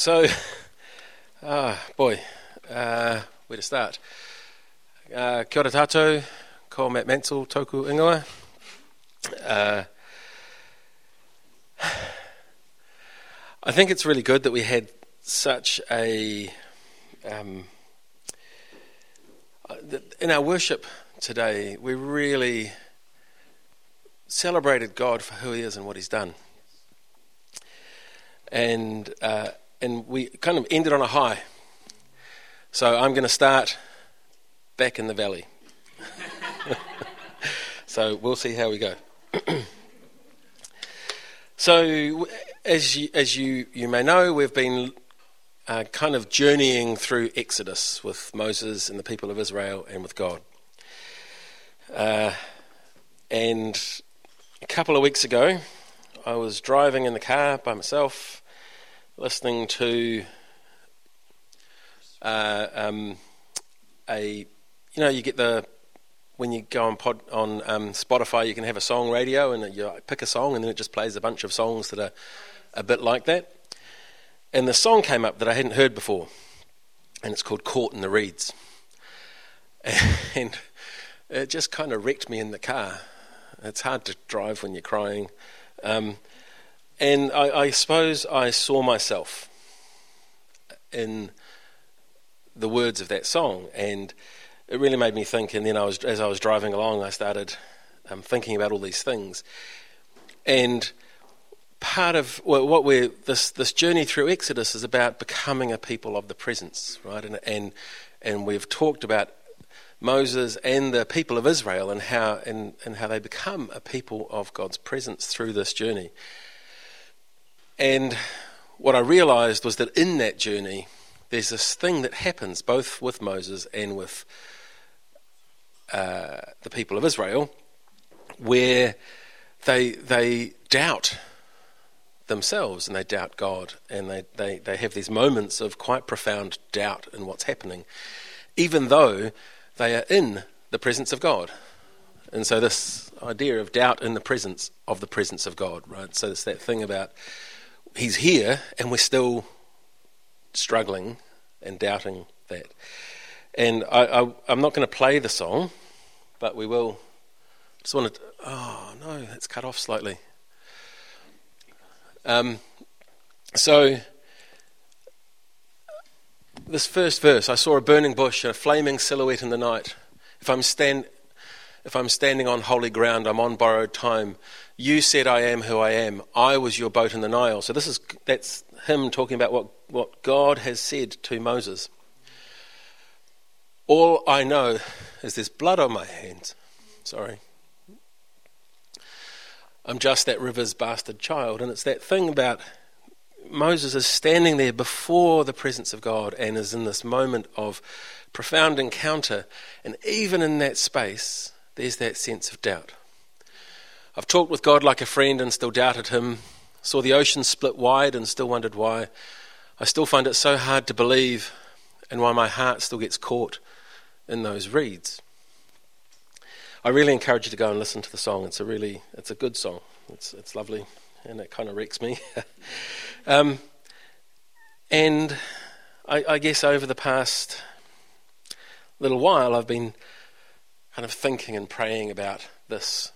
So, ah, boy, uh, where to start? Uh, kia ora ko Matt Mansell, toku ingoa. Uh, I think it's really good that we had such a. Um, uh, in our worship today, we really celebrated God for who He is and what He's done. And uh, and we kind of ended on a high. So I'm going to start back in the valley. so we'll see how we go. so, as you, as you, you may know, we've been uh, kind of journeying through Exodus with Moses and the people of Israel and with God. Uh, and a couple of weeks ago, I was driving in the car by myself listening to uh, um, a, you know, you get the when you go on pod, on um, Spotify, you can have a song radio, and you pick a song, and then it just plays a bunch of songs that are a bit like that. And the song came up that I hadn't heard before, and it's called "Caught in the Reeds," and it just kind of wrecked me in the car. It's hard to drive when you're crying. Um, and I, I suppose I saw myself in the words of that song, and it really made me think. And then I was, as I was driving along, I started um, thinking about all these things. And part of well, what we're this this journey through Exodus is about becoming a people of the presence, right? And and and we've talked about Moses and the people of Israel and how and, and how they become a people of God's presence through this journey. And what I realized was that in that journey, there's this thing that happens both with Moses and with uh, the people of Israel where they, they doubt themselves and they doubt God and they, they, they have these moments of quite profound doubt in what's happening, even though they are in the presence of God. And so, this idea of doubt in the presence of the presence of God, right? So, it's that thing about he's here and we're still struggling and doubting that. And I, am not going to play the song, but we will. Just wanted. To, oh no, it's cut off slightly. Um, so this first verse, I saw a burning bush and a flaming silhouette in the night. If I'm stand, if I'm standing on holy ground, I'm on borrowed time. You said, I am who I am. I was your boat in the Nile. So this is that's him talking about what, what God has said to Moses. All I know is there's blood on my hands. Sorry. I'm just that river's bastard child. And it's that thing about Moses is standing there before the presence of God and is in this moment of profound encounter. And even in that space, there's that sense of doubt. I've talked with God like a friend and still doubted Him, saw the ocean split wide and still wondered why. I still find it so hard to believe and why my heart still gets caught in those reeds. I really encourage you to go and listen to the song. It's a really, it's a good song. It's, it's lovely and it kind of wrecks me. um, and I, I guess over the past little while, I've been kind of thinking and praying about this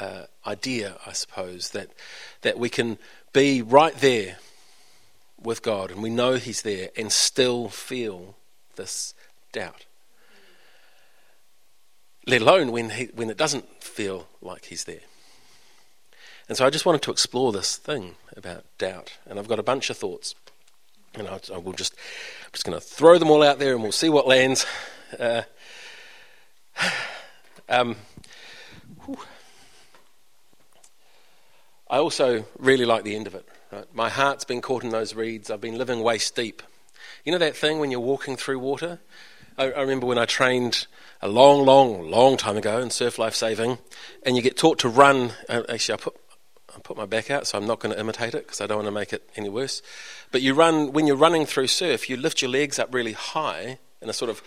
uh, idea, I suppose, that, that we can be right there with God and we know He's there and still feel this doubt. Let alone when, he, when it doesn't feel like He's there. And so I just wanted to explore this thing about doubt. And I've got a bunch of thoughts. And I, I will just, I'm just going to throw them all out there and we'll see what lands. Uh, um, I also really like the end of it. Right? My heart's been caught in those reeds. I've been living waist deep. You know that thing when you're walking through water? I, I remember when I trained a long, long, long time ago in surf life saving, and you get taught to run. Uh, actually, I put I put my back out, so I'm not going to imitate it because I don't want to make it any worse. But you run when you're running through surf, you lift your legs up really high and a sort of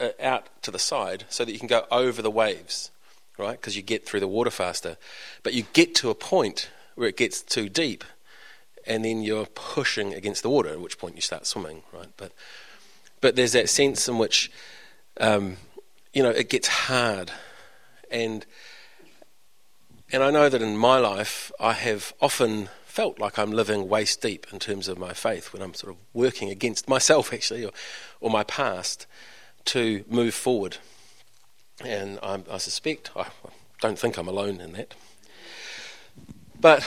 uh, out to the side so that you can go over the waves, right? Because you get through the water faster. But you get to a point where it gets too deep and then you're pushing against the water, at which point you start swimming, right? But but there's that sense in which um, you know it gets hard, and and I know that in my life I have often felt like I'm living waist deep in terms of my faith when I'm sort of working against myself actually or, or my past to move forward. And I'm, I suspect I don't think I'm alone in that. But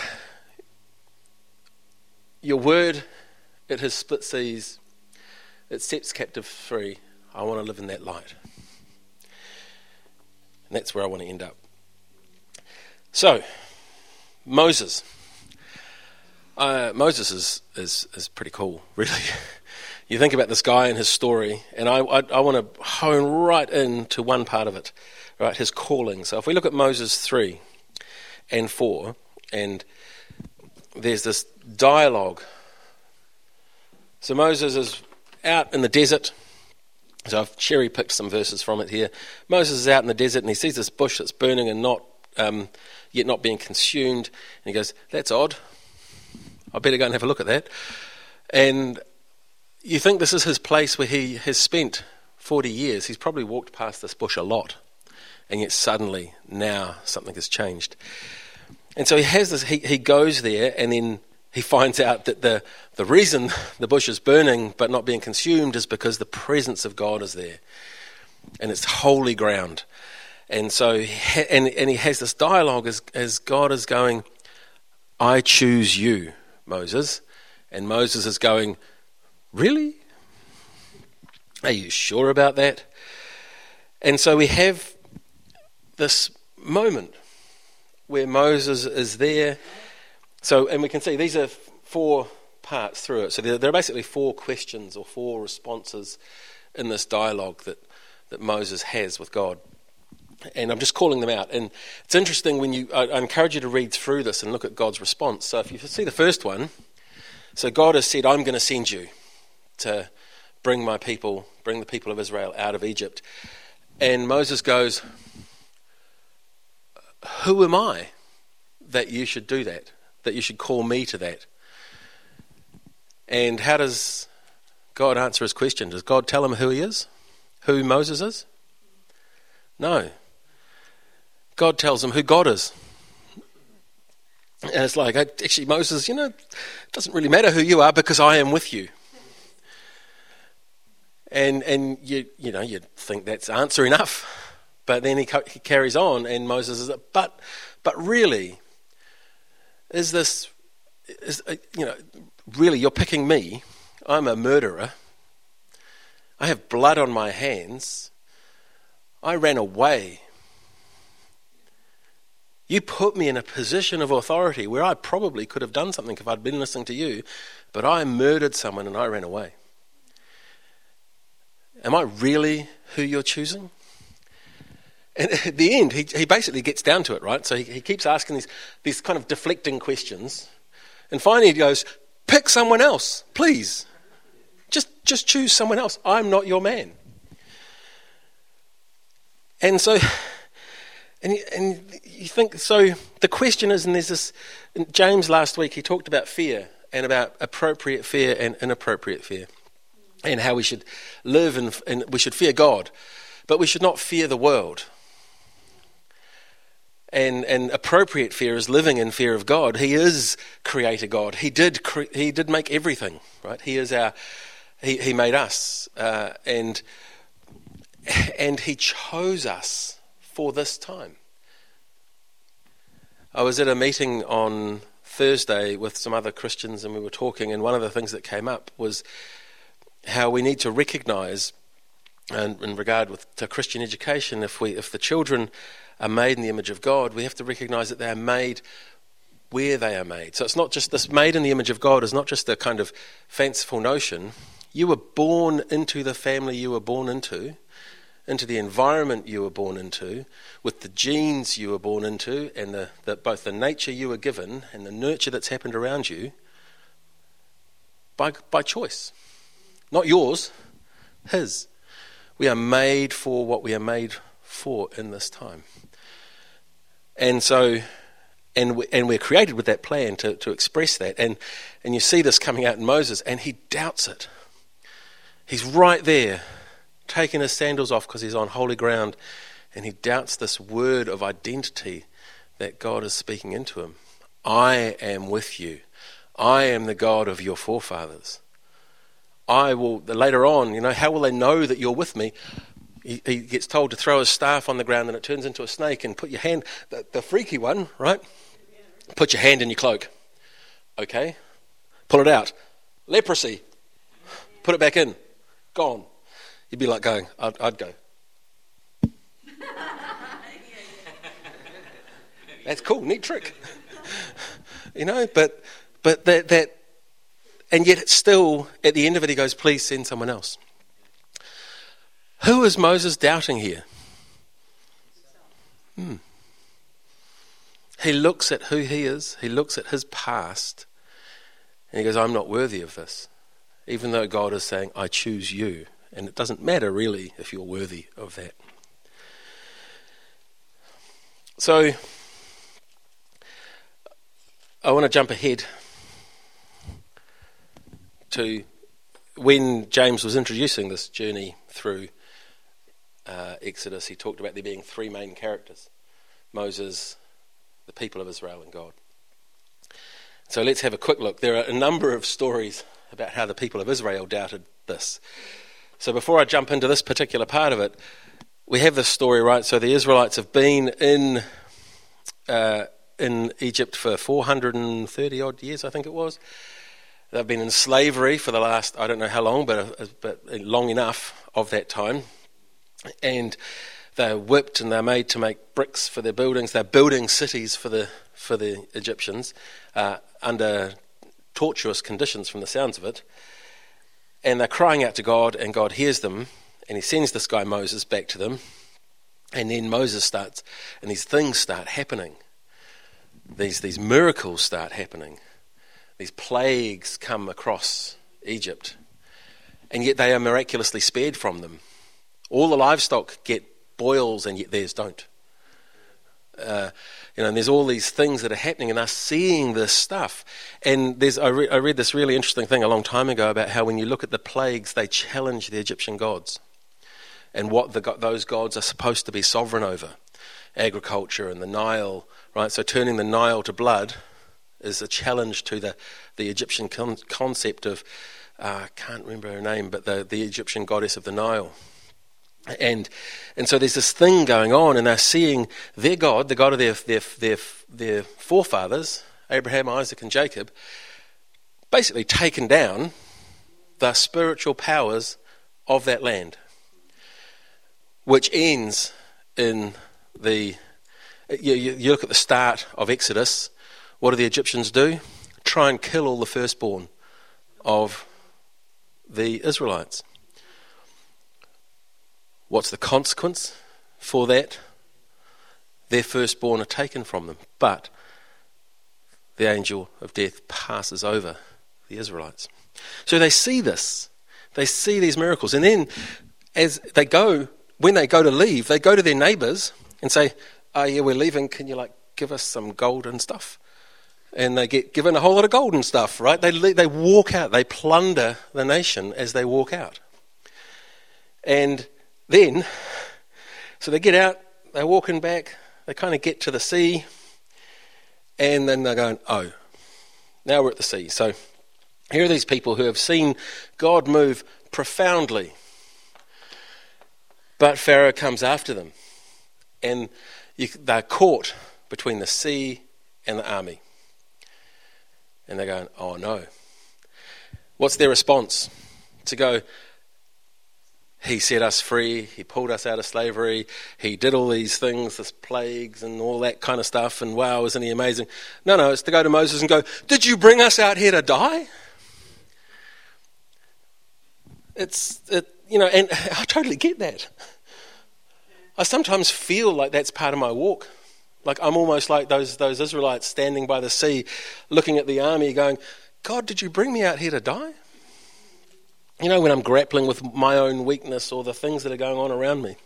your word, it has split seas, it sets captive free. I want to live in that light. And that's where I want to end up. So, Moses. Uh, Moses is, is, is pretty cool, really. you think about this guy and his story, and I, I, I want to hone right into one part of it, right? His calling. So if we look at Moses 3 and 4, and there's this dialogue. So Moses is out in the desert. So I've cherry picked some verses from it here. Moses is out in the desert and he sees this bush that's burning and not um, yet not being consumed. And he goes, "That's odd. I better go and have a look at that." And you think this is his place where he has spent 40 years. He's probably walked past this bush a lot, and yet suddenly now something has changed. And so he has this, he, he goes there and then he finds out that the, the reason the bush is burning but not being consumed is because the presence of God is there. And it's holy ground. And so, and, and he has this dialogue as, as God is going, I choose you, Moses. And Moses is going, Really? Are you sure about that? And so we have this moment where Moses is there. So, and we can see these are four parts through it. So there, there are basically four questions or four responses in this dialogue that, that Moses has with God. And I'm just calling them out. And it's interesting when you, I, I encourage you to read through this and look at God's response. So if you see the first one, so God has said, I'm going to send you to bring my people, bring the people of Israel out of Egypt. And Moses goes, who am I that you should do that? That you should call me to that? And how does God answer his question? Does God tell him who he is? Who Moses is? No. God tells him who God is. And it's like, actually, Moses, you know, it doesn't really matter who you are because I am with you. And and you you know you'd think that's answer enough. But then he, he carries on, and Moses is, but, but really, is this, is, uh, you know, really, you're picking me. I'm a murderer. I have blood on my hands. I ran away. You put me in a position of authority where I probably could have done something if I'd been listening to you, but I murdered someone and I ran away. Am I really who you're choosing? And at the end, he, he basically gets down to it, right? So he, he keeps asking these, these kind of deflecting questions. And finally, he goes, Pick someone else, please. Just, just choose someone else. I'm not your man. And so, and, and you think, so the question is, and there's this, James last week, he talked about fear and about appropriate fear and inappropriate fear and how we should live and, and we should fear God, but we should not fear the world. And, and appropriate fear is living in fear of God. He is creator God. He did, cre- he did make everything, right? He is our, he, he made us. Uh, and, and he chose us for this time. I was at a meeting on Thursday with some other Christians and we were talking, and one of the things that came up was how we need to recognize, and in regard with to Christian education, if we if the children are made in the image of God, we have to recognize that they are made where they are made. So it's not just this made in the image of God is not just a kind of fanciful notion. You were born into the family you were born into, into the environment you were born into, with the genes you were born into, and the, the, both the nature you were given and the nurture that's happened around you by, by choice. Not yours, His. We are made for what we are made for in this time. And so And, we, and we're created with that plan to, to express that. And, and you see this coming out in Moses, and he doubts it. He's right there, taking his sandals off because he's on holy ground, and he doubts this word of identity that God is speaking into him. I am with you. I am the God of your forefathers. I will, later on, you know, how will they know that you're with me? He, he, gets told to throw his staff on the ground and it turns into a snake and put your hand, the, the freaky one, right? Put your hand in your cloak. Okay. Pull it out. Leprosy. Put it back in. Gone. You'd be like going, I'd, I'd go. That's cool, neat trick. you know, but but that that and yet still at the end of it he goes, please send someone else. Who is Moses doubting here? Hmm. He looks at who he is, he looks at his past, and he goes, I'm not worthy of this. Even though God is saying, I choose you. And it doesn't matter really if you're worthy of that. So, I want to jump ahead to when James was introducing this journey through uh, Exodus, he talked about there being three main characters Moses, the people of Israel, and God. So let's have a quick look. There are a number of stories about how the people of Israel doubted this. So before I jump into this particular part of it, we have this story, right? So the Israelites have been in uh, in Egypt for 430 odd years, I think it was. They've been in slavery for the last, I don't know how long, but, uh, but long enough of that time and they're whipped and they're made to make bricks for their buildings. They're building cities for the for the Egyptians uh, under tortuous conditions, from the sounds of it. And they're crying out to God, and God hears them, and He sends this guy Moses back to them. And then Moses starts, and these things start happening. These these miracles start happening. These plagues come across Egypt, and yet they are miraculously spared from them. All the livestock get boils, and yet theirs don't. Uh, you know, and there's all these things that are happening, and us seeing this stuff. And there's, I, re- I read this really interesting thing a long time ago about how when you look at the plagues, they challenge the Egyptian gods and what the, those gods are supposed to be sovereign over agriculture and the Nile, right? So turning the Nile to blood is a challenge to the, the Egyptian con- concept of, uh, I can't remember her name, but the, the Egyptian goddess of the Nile. And, and so there's this thing going on, and they're seeing their God, the God of their, their, their, their forefathers, Abraham, Isaac, and Jacob, basically taken down the spiritual powers of that land, which ends in the. You, you, look at the start of Exodus, what do the Egyptians do? Try and kill all the firstborn of the Israelites. What's the consequence for that? Their firstborn are taken from them, but the angel of death passes over the Israelites. So they see this. They see these miracles. And then as they go, when they go to leave, they go to their neighbors and say, Oh, yeah, we're leaving. Can you, like, give us some gold and stuff? And they get given a whole lot of gold and stuff, right? They, they walk out. They plunder the nation as they walk out. And then, so they get out, they're walking back, they kind of get to the sea, and then they're going, oh, now we're at the sea. So here are these people who have seen God move profoundly. But Pharaoh comes after them, and you, they're caught between the sea and the army. And they're going, oh no. What's their response? To go, he set us free. He pulled us out of slavery. He did all these things, this plagues and all that kind of stuff. And wow, isn't he amazing? No, no, it's to go to Moses and go, Did you bring us out here to die? It's, it, you know, and I totally get that. I sometimes feel like that's part of my walk. Like I'm almost like those, those Israelites standing by the sea, looking at the army, going, God, did you bring me out here to die? You know, when I'm grappling with my own weakness or the things that are going on around me.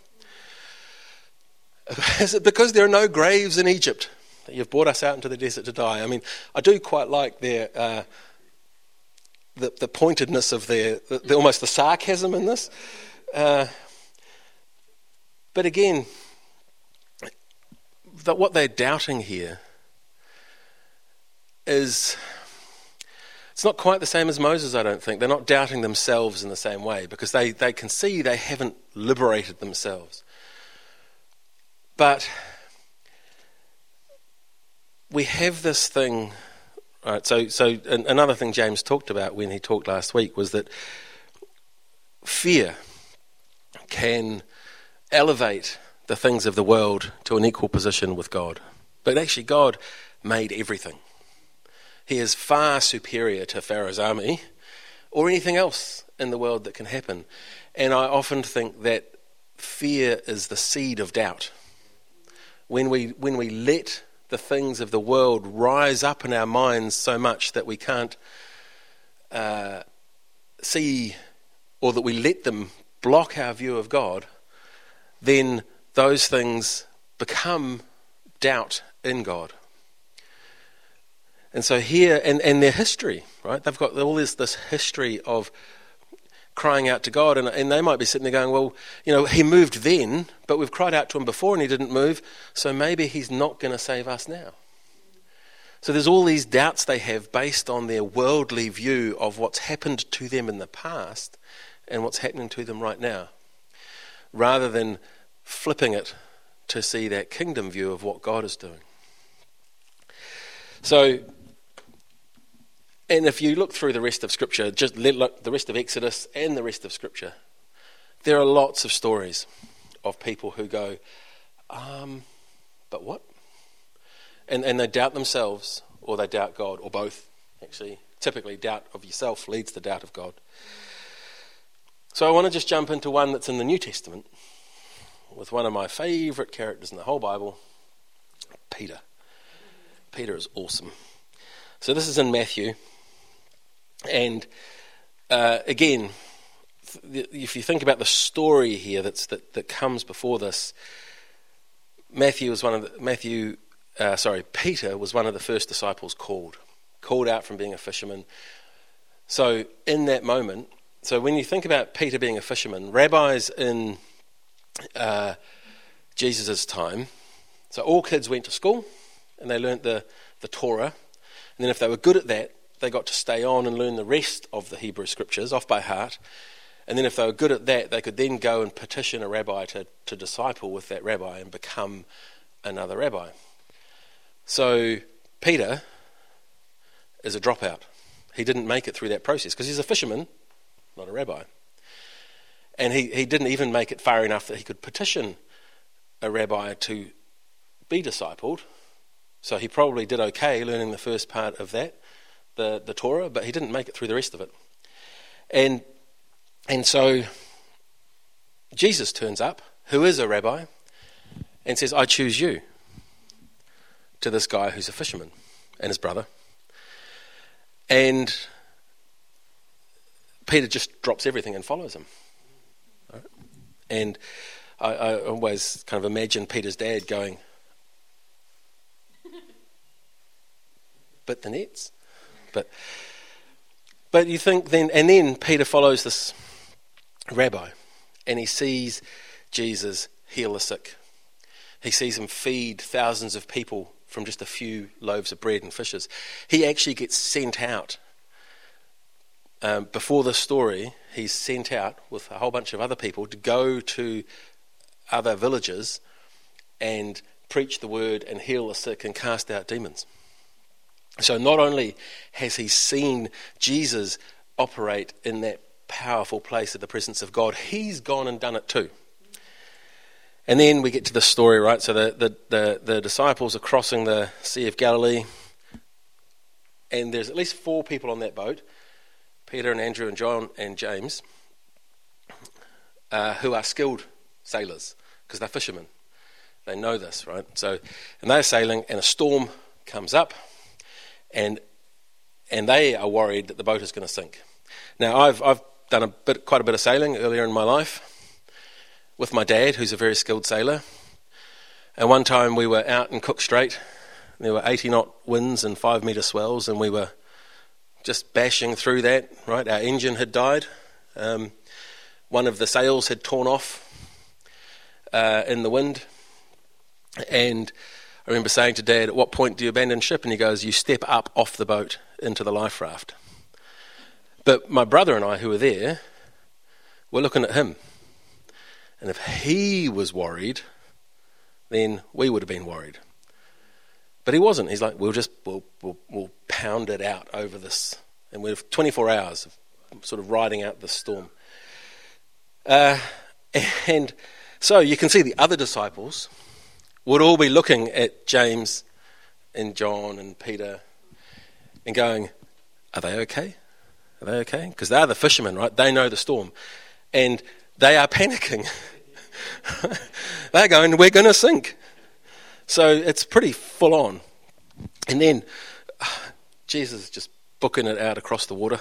Is it because there are no graves in Egypt? You've brought us out into the desert to die. I mean, I do quite like their uh, the, the pointedness of their the, the, almost the sarcasm in this. Uh, but again, that what they're doubting here is it's not quite the same as Moses, I don't think. They're not doubting themselves in the same way because they, they can see they haven't liberated themselves. But we have this thing. Right, so, so another thing James talked about when he talked last week was that fear can elevate the things of the world to an equal position with God. But actually, God made everything. He is far superior to Pharaoh's army or anything else in the world that can happen. And I often think that fear is the seed of doubt. When we, when we let the things of the world rise up in our minds so much that we can't uh, see or that we let them block our view of God, then those things become doubt in God. And so here, and, and their history, right? They've got all this, this history of crying out to God, and, and they might be sitting there going, well, you know, he moved then, but we've cried out to him before and he didn't move, so maybe he's not going to save us now. So there's all these doubts they have based on their worldly view of what's happened to them in the past and what's happening to them right now, rather than flipping it to see that kingdom view of what God is doing. So and if you look through the rest of Scripture, just look the rest of Exodus and the rest of Scripture, there are lots of stories of people who go, um, but what? And, and they doubt themselves or they doubt God or both. Actually, typically, doubt of yourself leads to doubt of God. So I want to just jump into one that's in the New Testament with one of my favourite characters in the whole Bible, Peter. Peter is awesome. So this is in Matthew and uh, again, if you think about the story here that's, that, that comes before this, Matthew was one of the, Matthew, uh, sorry, Peter was one of the first disciples called, called out from being a fisherman. So in that moment, so when you think about Peter being a fisherman, rabbis in uh, Jesus' time, so all kids went to school and they learnt the, the Torah, and then if they were good at that, they got to stay on and learn the rest of the Hebrew scriptures off by heart. And then, if they were good at that, they could then go and petition a rabbi to, to disciple with that rabbi and become another rabbi. So, Peter is a dropout. He didn't make it through that process because he's a fisherman, not a rabbi. And he, he didn't even make it far enough that he could petition a rabbi to be discipled. So he probably did okay learning the first part of that the, the Torah, but he didn't make it through the rest of it. And, and so Jesus turns up, who is a rabbi, and says, I choose you to this guy who's a fisherman and his brother. And Peter just drops everything and follows him. And I, I, always kind of imagine Peter's dad going, But the nets? But, but you think then, and then Peter follows this rabbi and he sees Jesus heal the sick. He sees him feed thousands of people from just a few loaves of bread and fishes. He actually gets sent out. Um, before this story, he's sent out with a whole bunch of other people to go to other villages and preach the word and heal the sick and cast out demons. So not only has he seen Jesus operate in that powerful place of the presence of God, he's gone and done it too. And then we get to the story, right? So the, the, the, the disciples are crossing the Sea of Galilee, and there's at least four people on that boat Peter and Andrew and John and James, uh, who are skilled sailors because they're fishermen. They know this, right? So, and they're sailing, and a storm comes up and and they are worried that the boat is going to sink. Now, I've I've done a bit, quite a bit of sailing earlier in my life with my dad, who's a very skilled sailor. And one time we were out in Cook Strait, There were 80 knot winds and five metre swells, and we were just bashing through that, right? Our engine had died. Um, one of the sails had torn off uh, in the wind. And I remember saying to Dad, At what point do you abandon ship? And he goes, You step up off the boat into the life raft. But my brother and I, who were there, were looking at him. And if he was worried, then we would have been worried. But he wasn't. He's like, we'll just we'll, we'll, we'll pound it out over this, and we have 24 hours of sort of riding out the storm. Uh, and so you can see the other disciples would all be looking at James and John and Peter and going, Are they okay? Are they okay? Because they're the fishermen, right? They know the storm. And they are panicking. they're going, We're going to sink. So it's pretty full on. And then ah, Jesus just booking it out across the water,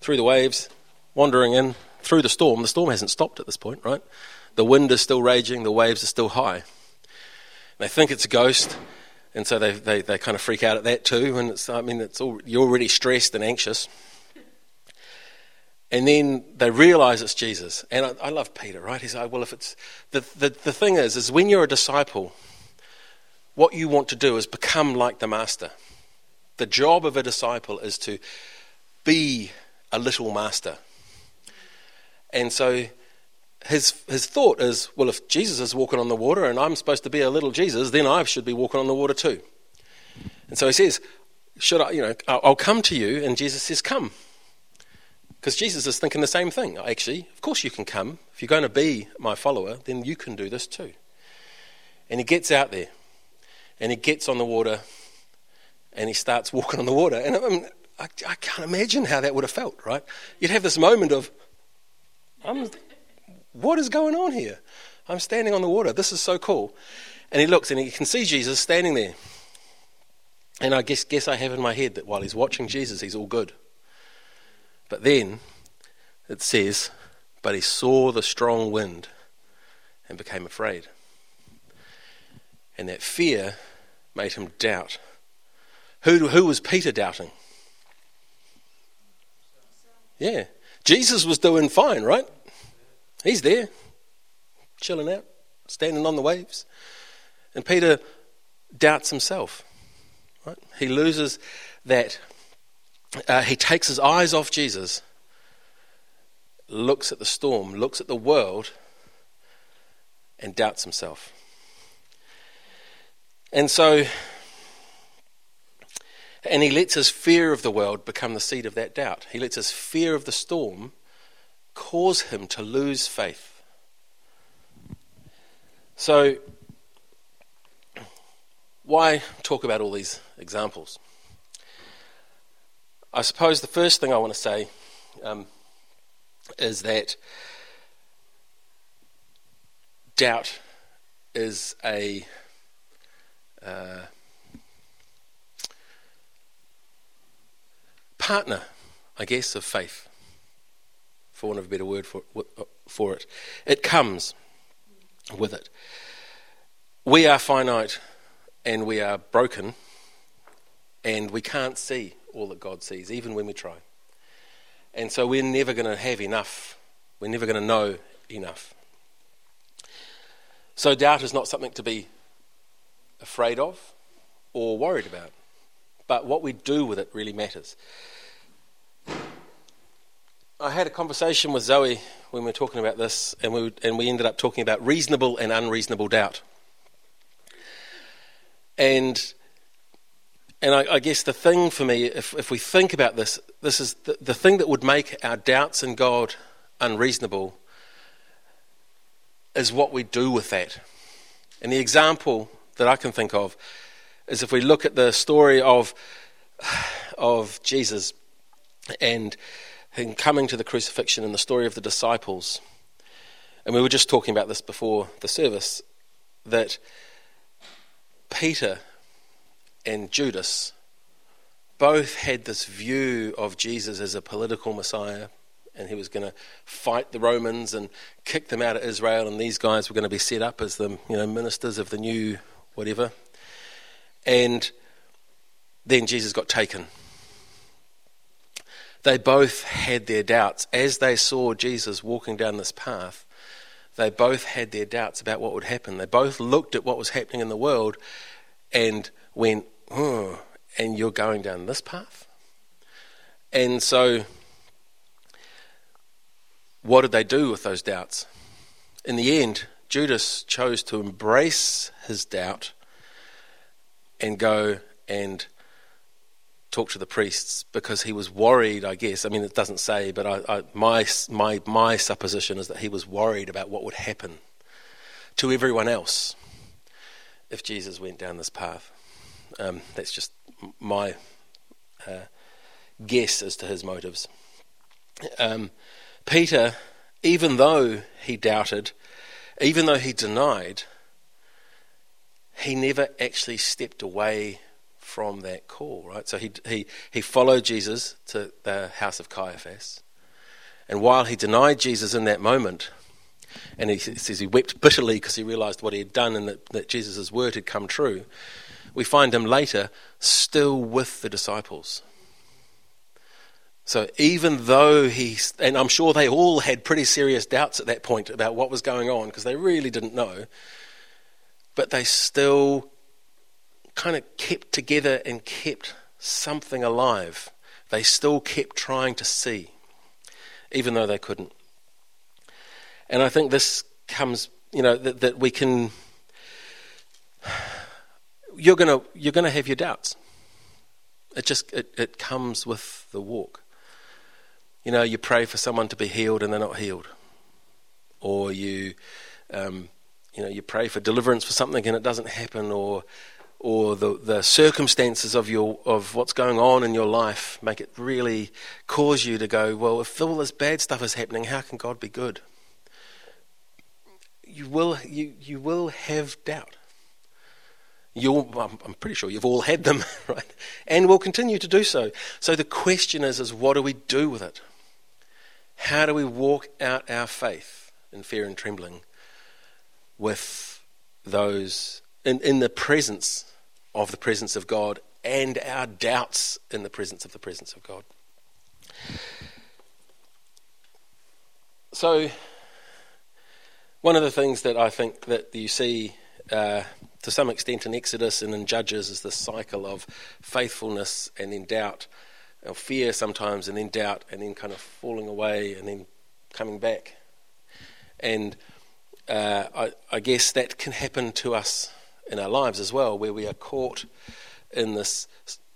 through the waves, wandering in, through the storm. The storm hasn't stopped at this point, right? The wind is still raging, the waves are still high. They think it's a ghost, and so they, they, they kind of freak out at that too. And it's, I mean, it's all, you're already stressed and anxious. And then they realize it's Jesus. And I, I love Peter, right? He's like, well, if it's the, the, the thing is, is when you're a disciple, what you want to do is become like the master. The job of a disciple is to be a little master. And so his, his thought is, well, if Jesus is walking on the water and I'm supposed to be a little Jesus, then I should be walking on the water too. And so he says, should I, you know, I'll come to you. And Jesus says, come. Because Jesus is thinking the same thing. Actually, of course you can come. If you're going to be my follower, then you can do this too. And he gets out there and he gets on the water and he starts walking on the water. And I, mean, I, I can't imagine how that would have felt, right? You'd have this moment of, I'm, what is going on here? I'm standing on the water. This is so cool. And he looks and he can see Jesus standing there. And I guess, guess I have in my head that while he's watching Jesus, he's all good. But then it says, but he saw the strong wind and became afraid. And that fear made him doubt. Who, who was Peter doubting? Yeah. Jesus was doing fine, right? He's there, chilling out, standing on the waves. And Peter doubts himself. Right? He loses that. Uh, he takes his eyes off Jesus, looks at the storm, looks at the world, and doubts himself. And so, and he lets his fear of the world become the seed of that doubt. He lets his fear of the storm cause him to lose faith. So, why talk about all these examples? I suppose the first thing I want to say um, is that doubt is a uh, partner, I guess, of faith, for want of a better word for, for it. It comes with it. We are finite and we are broken, and we can't see all that God sees, even when we try. And so we're never going to have enough. We're never going to know enough. So doubt is not something to be afraid of or worried about. But what we do with it really matters. I had a conversation with Zoe when we were talking about this, and we, and we ended up talking about reasonable and unreasonable doubt. And, and I, I guess the thing for me, if, if we think about this, this is the, the thing that would make our doubts in God unreasonable is what we do with that. And the example that I can think of is if we look at the story of, of Jesus and him coming to the crucifixion and the story of the disciples. And we were just talking about this before the service that Peter and Judas both had this view of Jesus as a political Messiah, and he was going to fight the Romans and kick them out of Israel, and these guys were going to be set up as the you know ministers of the new whatever. And then Jesus got taken. They both had their doubts. As they saw Jesus walking down this path, they both had their doubts about what would happen. They both looked at what was happening in the world and went, oh, and you're going down this path? And so, what did they do with those doubts? In the end, Judas chose to embrace his doubt and go and talk to the priests because he was worried, I guess. I mean, it doesn't say, but I, I, my, my, my supposition is that he was worried about what would happen to everyone else if Jesus went down this path. Um, that's just my uh, guess as to his motives. Um, Peter, even though he doubted, even though he denied, he never actually stepped away from that call, right? So he, he, he followed Jesus to the house of Caiaphas. And while he denied Jesus in that moment, and he says he wept bitterly because he realized what he had done and that, that Jesus' word had come true, we find him later still with the disciples. So even though he, and I'm sure they all had pretty serious doubts at that point about what was going on because they really didn't know, but they still kind of kept together and kept something alive. They still kept trying to see, even though they couldn't. And I think this comes, you know, that, that we can. You're gonna you're gonna have your doubts. It just it, it comes with the walk. You know, you pray for someone to be healed and they're not healed, or you, um, you know, you pray for deliverance for something and it doesn't happen, or or the, the circumstances of your of what's going on in your life make it really cause you to go, well, if all this bad stuff is happening, how can God be good? You will you you will have doubt. You'll, I'm pretty sure you've all had them, right? And will continue to do so. So the question is, is what do we do with it? How do we walk out our faith in fear and trembling with those in, in the presence of the presence of God and our doubts in the presence of the presence of God? So, one of the things that I think that you see uh, to some extent in Exodus and in Judges is this cycle of faithfulness and then doubt or fear sometimes, and then doubt, and then kind of falling away, and then coming back. And uh, I, I, guess that can happen to us in our lives as well, where we are caught in this,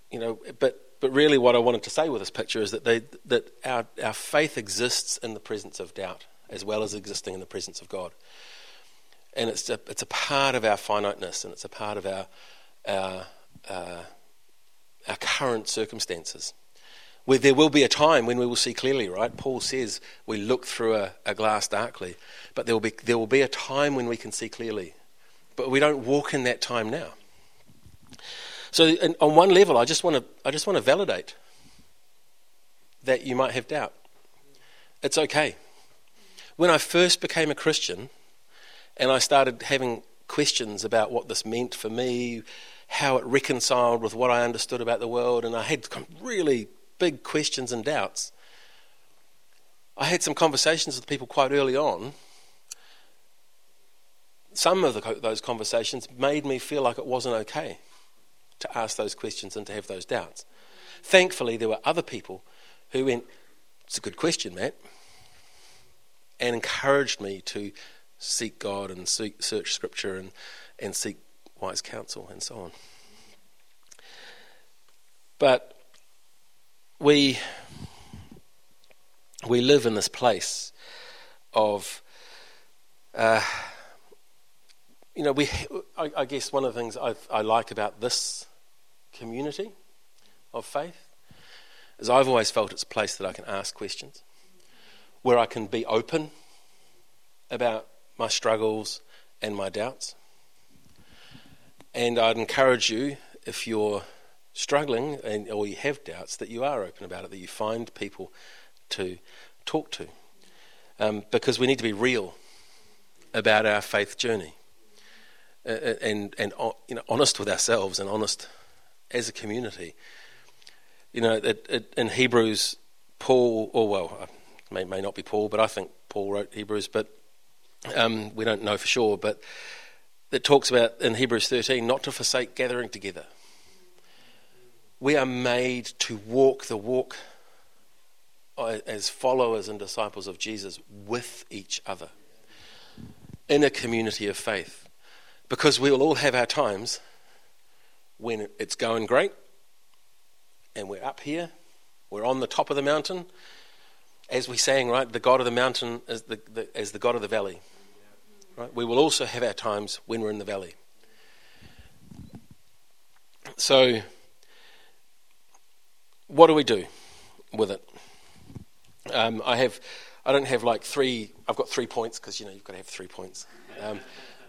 you know. But but really, what I wanted to say with this picture is that they, that our our faith exists in the presence of doubt as well as existing in the presence of God. And it's a, it's a part of our finiteness, and it's a part of our our, uh, our current circumstances where there will be a time when we will see clearly, right? Paul says we look through a, a, glass darkly, but there will, be, there will be a time when we can see clearly. But we don't walk in that time now. So, on one level, I just want to I just want to validate that you might have doubt. It's okay. When I first became a Christian, and I started having questions about what this meant for me, how it reconciled with what I understood about the world, and I had really big questions and doubts. I had some conversations with people quite early on. Some of the, those conversations made me feel like it wasn't okay to ask those questions and to have those doubts. Thankfully, there were other people who went, It's a good question, Matt, and encouraged me to seek God and seek, search Scripture and, and seek wise counsel and so on. But we we live in this place of uh, you know we I, I, guess one of the things I, I like about this community of faith is I've always felt it's a place that I can ask questions where I can be open about my struggles and my doubts and I'd encourage you if you're struggling and, or you have doubts, that you are open about it, that you find people to talk to. Um, because we need to be real about our faith journey. and, and you know, honest with ourselves and honest as a community. You know, it, it, in Hebrews, Paul, or well, uh, may, may not be Paul, but I think Paul wrote Hebrews, but um, we don't know for sure. But it talks about in Hebrews 13 not to forsake gathering together. We are made to walk the walk uh, as followers and disciples of Jesus with each other in a community of faith. Because we will all have our times when it's going great and we're up here, we're on the top of the mountain. As we sang, right, the God of the mountain is the, the, is the God of the valley. Right? We will also have our times when we're in the valley. So, what do we do with it? Um, I have, I don't have like three. I've got three points because you know you've got to have three points. Um,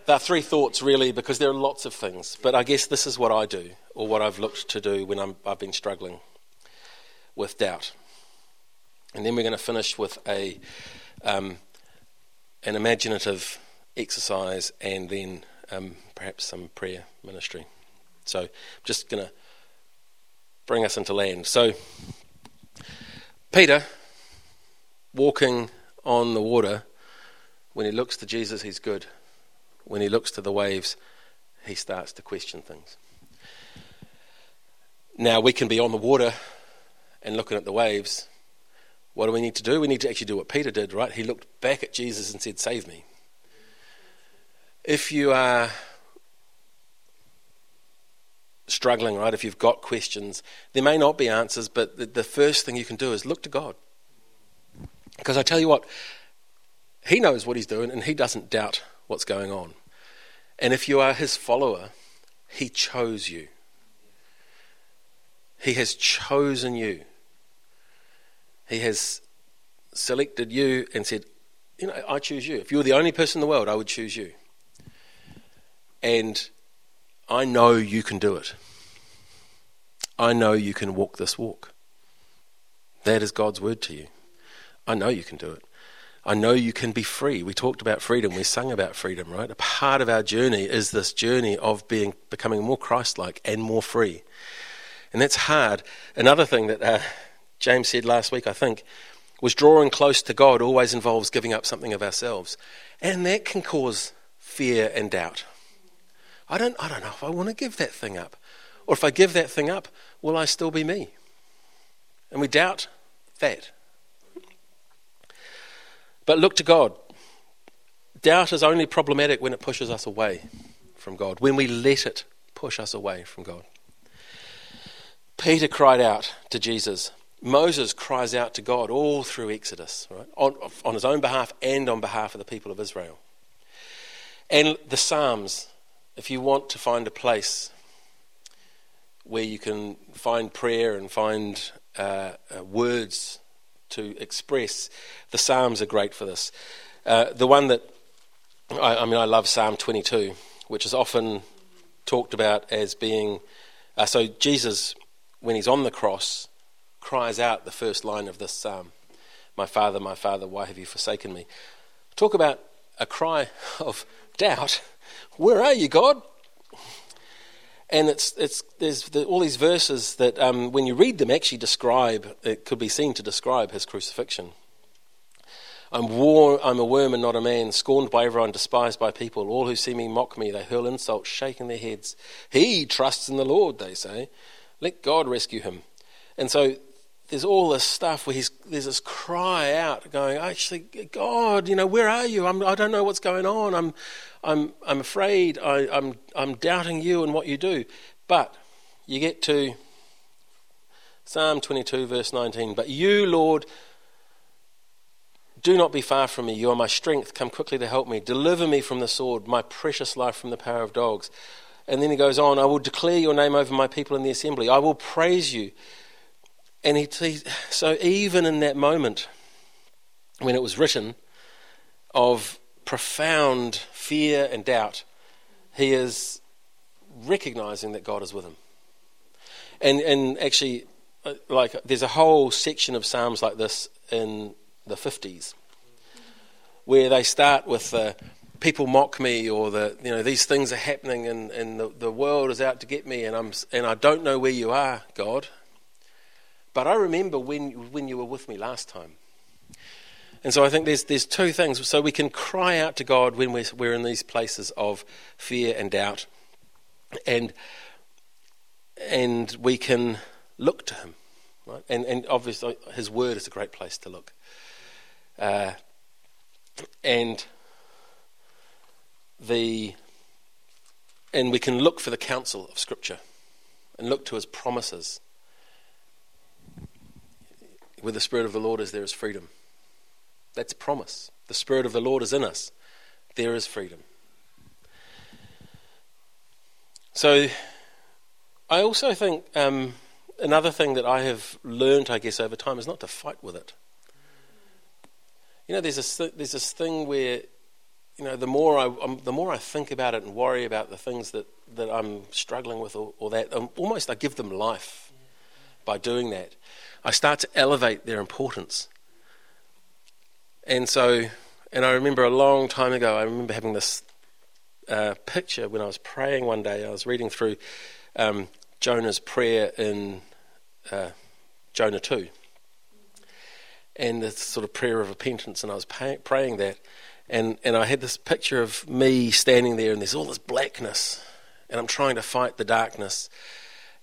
there are three thoughts really because there are lots of things, but I guess this is what I do or what I've looked to do when i have been struggling with doubt. And then we're going to finish with a um, an imaginative exercise and then um, perhaps some prayer ministry. So just going to bring us into land. So Peter walking on the water, when he looks to Jesus, he's good. When he looks to the waves, he starts to question things. Now, we can be on the water and looking at the waves. What do we need to do? We need to actually do what Peter did, right? He looked back at Jesus and said, Save me. If you are struggling, right, if you've got questions, there may not be answers, but the, the first thing you can do is look to God. Because I tell you what, He knows what He's doing and He doesn't doubt what's going on. And if you are His follower, He chose you. He has chosen you. He has selected you and said, You know, I choose you. If you were the only person in the world, I would choose you. And I know you can do it. I know you can walk this walk. That is God's word to you. I know you can do it. I know you can be free. We talked about freedom. We sung about freedom, right? A part of our journey is this journey of being becoming more Christ-like and more free, and that's hard. Another thing that uh, James said last week, I think, was drawing close to God always involves giving up something of ourselves, and that can cause fear and doubt. I don't, I don't know if I want to give that thing up, or if I give that thing up, will I still be me? And we doubt that. But look to God. Doubt is only problematic when it pushes us away from God, when we let it push us away from God. Peter cried out to Jesus. Moses cries out to God all through Exodus, right? On, on his own behalf and on behalf of the people of Israel. And the Psalms, if you want to find a place where you can find prayer and find uh, uh, words to express. The Psalms are great for this. Uh, the one that, I, I, mean, I love Psalm 22, which is often talked about as being. Uh, so, Jesus, when he's on the cross, cries out the first line of this psalm My Father, my Father, why have you forsaken me? Talk about a cry of doubt. Where are you, God? and it's, it's, there's the, all these verses that, um, when you read them, actually describe, it could be seen to describe his crucifixion. I'm, war, I'm a worm and not a man, scorned by everyone, despised by people. All who see me mock me. They hurl insults, shaking their heads. He trusts in the Lord, they say. Let God rescue him. And so there's all this stuff where he's, there's this cry out going, actually, God, you know, where are you? I'm, I do not know what's going on. I'm, I'm, I'm afraid. I, I'm, I'm doubting you and what you do. But you get to Psalm 22, verse 19. But you, Lord, do not be far from me. You are my strength. Come quickly to help me. Deliver me from the sword, my precious life from the power of dogs. And then he goes on, I will declare your name over my people in the assembly. I will praise you and he, so even in that moment when it was written of profound fear and doubt, he is recognizing that God is with him. And, and actually, uh, like there's a whole section of psalms like this in the 50s, where they start with the people mock me or that you know these things are happening and, and the, the world is out to get me and I'm and I don't know where you are, God. But I remember when when you were with me last time. And so I think there's there's two things. So we can cry out to God when we're, we're in these places of fear and doubt, and and we can look to Him, right? And and obviously His Word is a great place to look. Uh, and the and we can look for the counsel of Scripture and look to His promises. Where the Spirit of the Lord is, there is freedom. That's promise. The Spirit of the Lord is in us. There is freedom. So, I also think um, another thing that I have learned, I guess, over time is not to fight with it. You know, there's this, there's this thing where, you know, the more I, um, the more I think about it and worry about the things that, that I'm struggling with or, or that, um, almost I give them life by doing that. I start to elevate their importance. And so, and I remember a long time ago, I remember having this uh, picture when I was praying one day. I was reading through um, Jonah's prayer in uh, Jonah 2. And this sort of prayer of repentance, and I was pay- praying that. And, and I had this picture of me standing there, and there's all this blackness, and I'm trying to fight the darkness.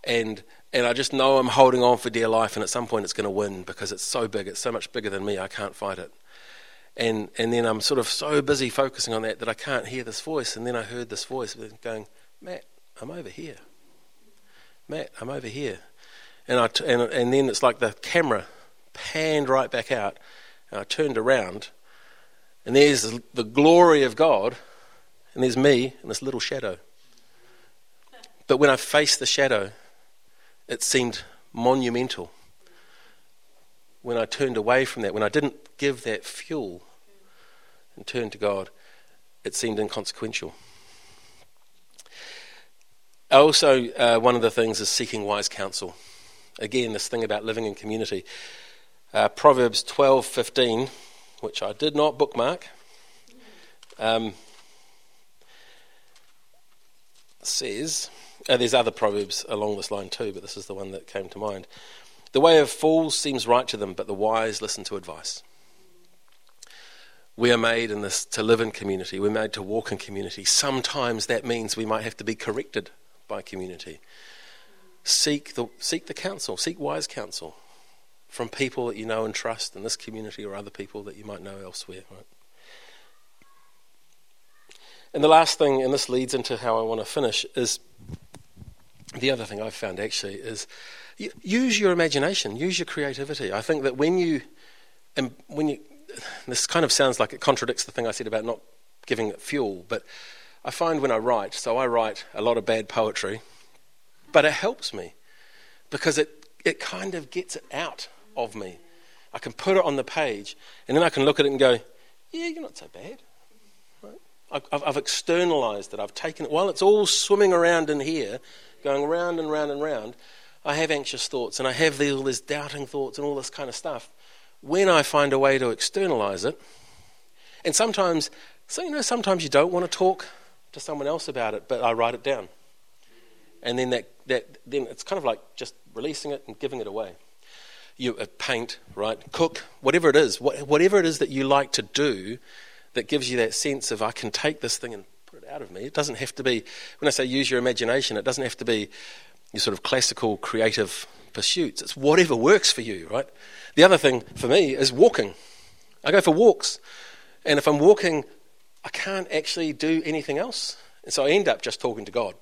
And and I just know I'm holding on for dear life, and at some point it's going to win because it's so big, it's so much bigger than me, I can't fight it. And, and then I'm sort of so busy focusing on that that I can't hear this voice. And then I heard this voice going, Matt, I'm over here. Matt, I'm over here. And, I t- and, and then it's like the camera panned right back out. And I turned around, and there's the, glory of God, and there's me in this little shadow. But when I face the shadow, it seemed monumental. When I turned away from that, when I didn't give that fuel and turn to God, it seemed inconsequential. Also, uh, one of the things is seeking wise counsel. Again, this thing about living in community. Uh, Proverbs twelve fifteen, which I did not bookmark, um, says, uh, there's other proverbs along this line too, but this is the one that came to mind. The way of fools seems right to them, but the wise listen to advice. We are made in this to live in community. We're made to walk in community. Sometimes that means we might have to be corrected by community. Seek the, seek the counsel, seek wise counsel from people that you know and trust in this community or other people that you might know elsewhere. Right? And the last thing, and this leads into how I want to finish, is the other thing I've found actually is use your imagination, use your creativity. I think that when you, and when you, this kind of sounds like it contradicts the thing I said about not giving it fuel, but I find when I write, so I write a lot of bad poetry, but it helps me because it, it kind of gets it out of me. I can put it on the page and then I can look at it and go, yeah, you're not so bad. Right? I've, I've externalized it. I've taken it. While it's all swimming around in here, going round and round and round, I have anxious thoughts and I have all these doubting thoughts and all this kind of stuff when I find a way to externalize it, and sometimes, so you know, sometimes you don't want to talk to someone else about it, but I write it down, and then that, that then it's kind of like just releasing it and giving it away. You uh, paint, right? Cook, whatever it is, whatever it is that you like to do, that gives you that sense of I can take this thing and out of me. It doesn't have to be. When I say use your imagination, it doesn't have to be your sort of classical creative pursuits. It's whatever works for you, right? The other thing for me is walking. I go for walks. And if I'm walking, I can't actually do anything else. And so I end up just talking to God.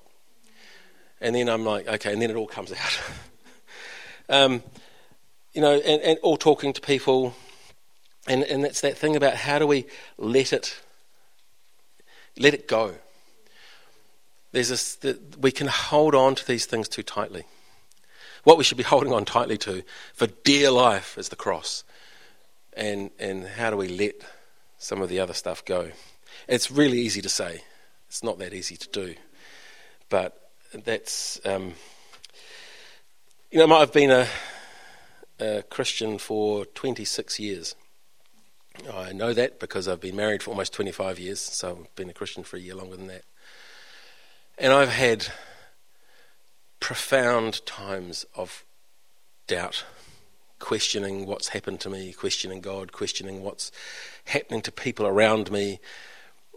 And then I'm like, okay, and then it all comes out. um, you know, and, and all talking to people. And, and it's that thing about how do we let it, let it go. There's this, we can hold on to these things too tightly. What we should be holding on tightly to for dear life is the cross. And, and how do we let some of the other stuff go? It's really easy to say, it's not that easy to do. But that's, um, you know, I've been a, a Christian for 26 years. I know that because I've been married for almost 25 years, so I've been a Christian for a year longer than that. And I've had profound times of doubt, questioning what's happened to me, questioning God, questioning what's happening to people around me,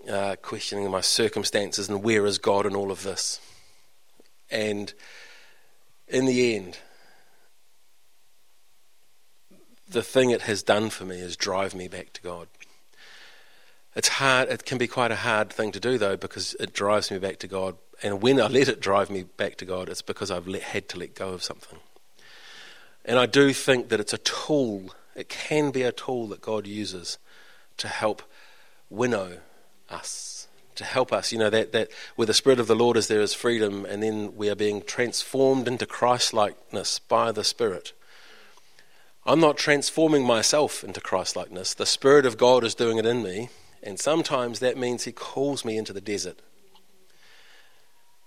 uh, questioning my circumstances and where is God in all of this. And in the end, the thing it has done for me is drive me back to God. It's hard, it can be quite a hard thing to do though, because it drives me back to God. And when I let it drive me back to God, it's because I've let, had to let go of something. And I do think that it's a tool, it can be a tool that God uses to help winnow us, to help us. You know, that, that where the Spirit of the Lord is, there is freedom, and then we are being transformed into Christ likeness by the Spirit. I'm not transforming myself into Christ likeness. The Spirit of God is doing it in me, and sometimes that means He calls me into the desert.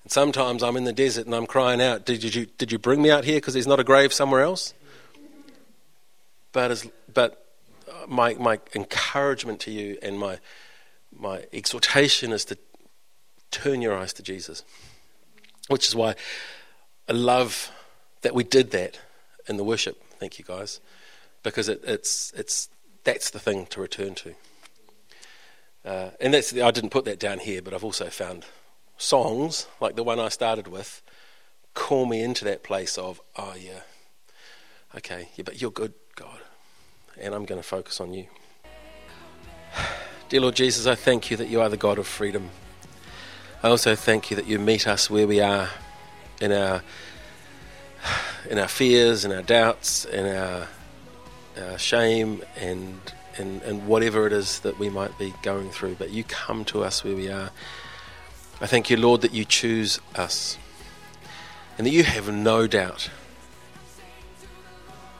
And sometimes I'm in the desert and I'm crying out, Did you, did you bring me out here because there's not a grave somewhere else? But, as, but my, my encouragement to you and my, my exhortation is to turn your eyes to Jesus. Which is why I love that we did that in the worship. Thank you, guys, because it, it's it's that's the thing to return to. Uh, and that's the, I didn't put that down here, but I've also found songs like the one I started with call me into that place of oh yeah, okay, yeah, but you're good, God, and I'm going to focus on you. Dear Lord Jesus, I thank you that you are the God of freedom. I also thank you that you meet us where we are in our in our fears and our doubts and our, our shame and, and and whatever it is that we might be going through. But you come to us where we are. I thank you, Lord, that you choose us and that you have no doubt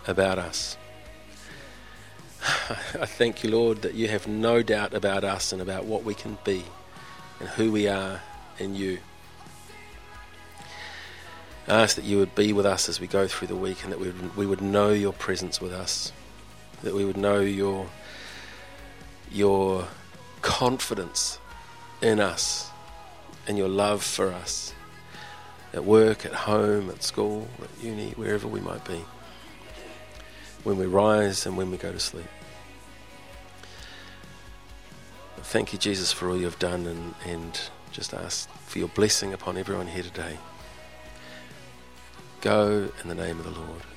about us. I thank you, Lord, that you have no doubt about us and about what we can be and who we are in you. I ask that you would be with us as we go through the week and that we would, we would know your presence with us, that we would know your, your confidence in us and your love for us at work, at home, at school, at uni, wherever we might be, when we rise and when we go to sleep. Thank you, Jesus, for all you've done and, and just ask for your blessing upon everyone here today. Go in the name of the Lord.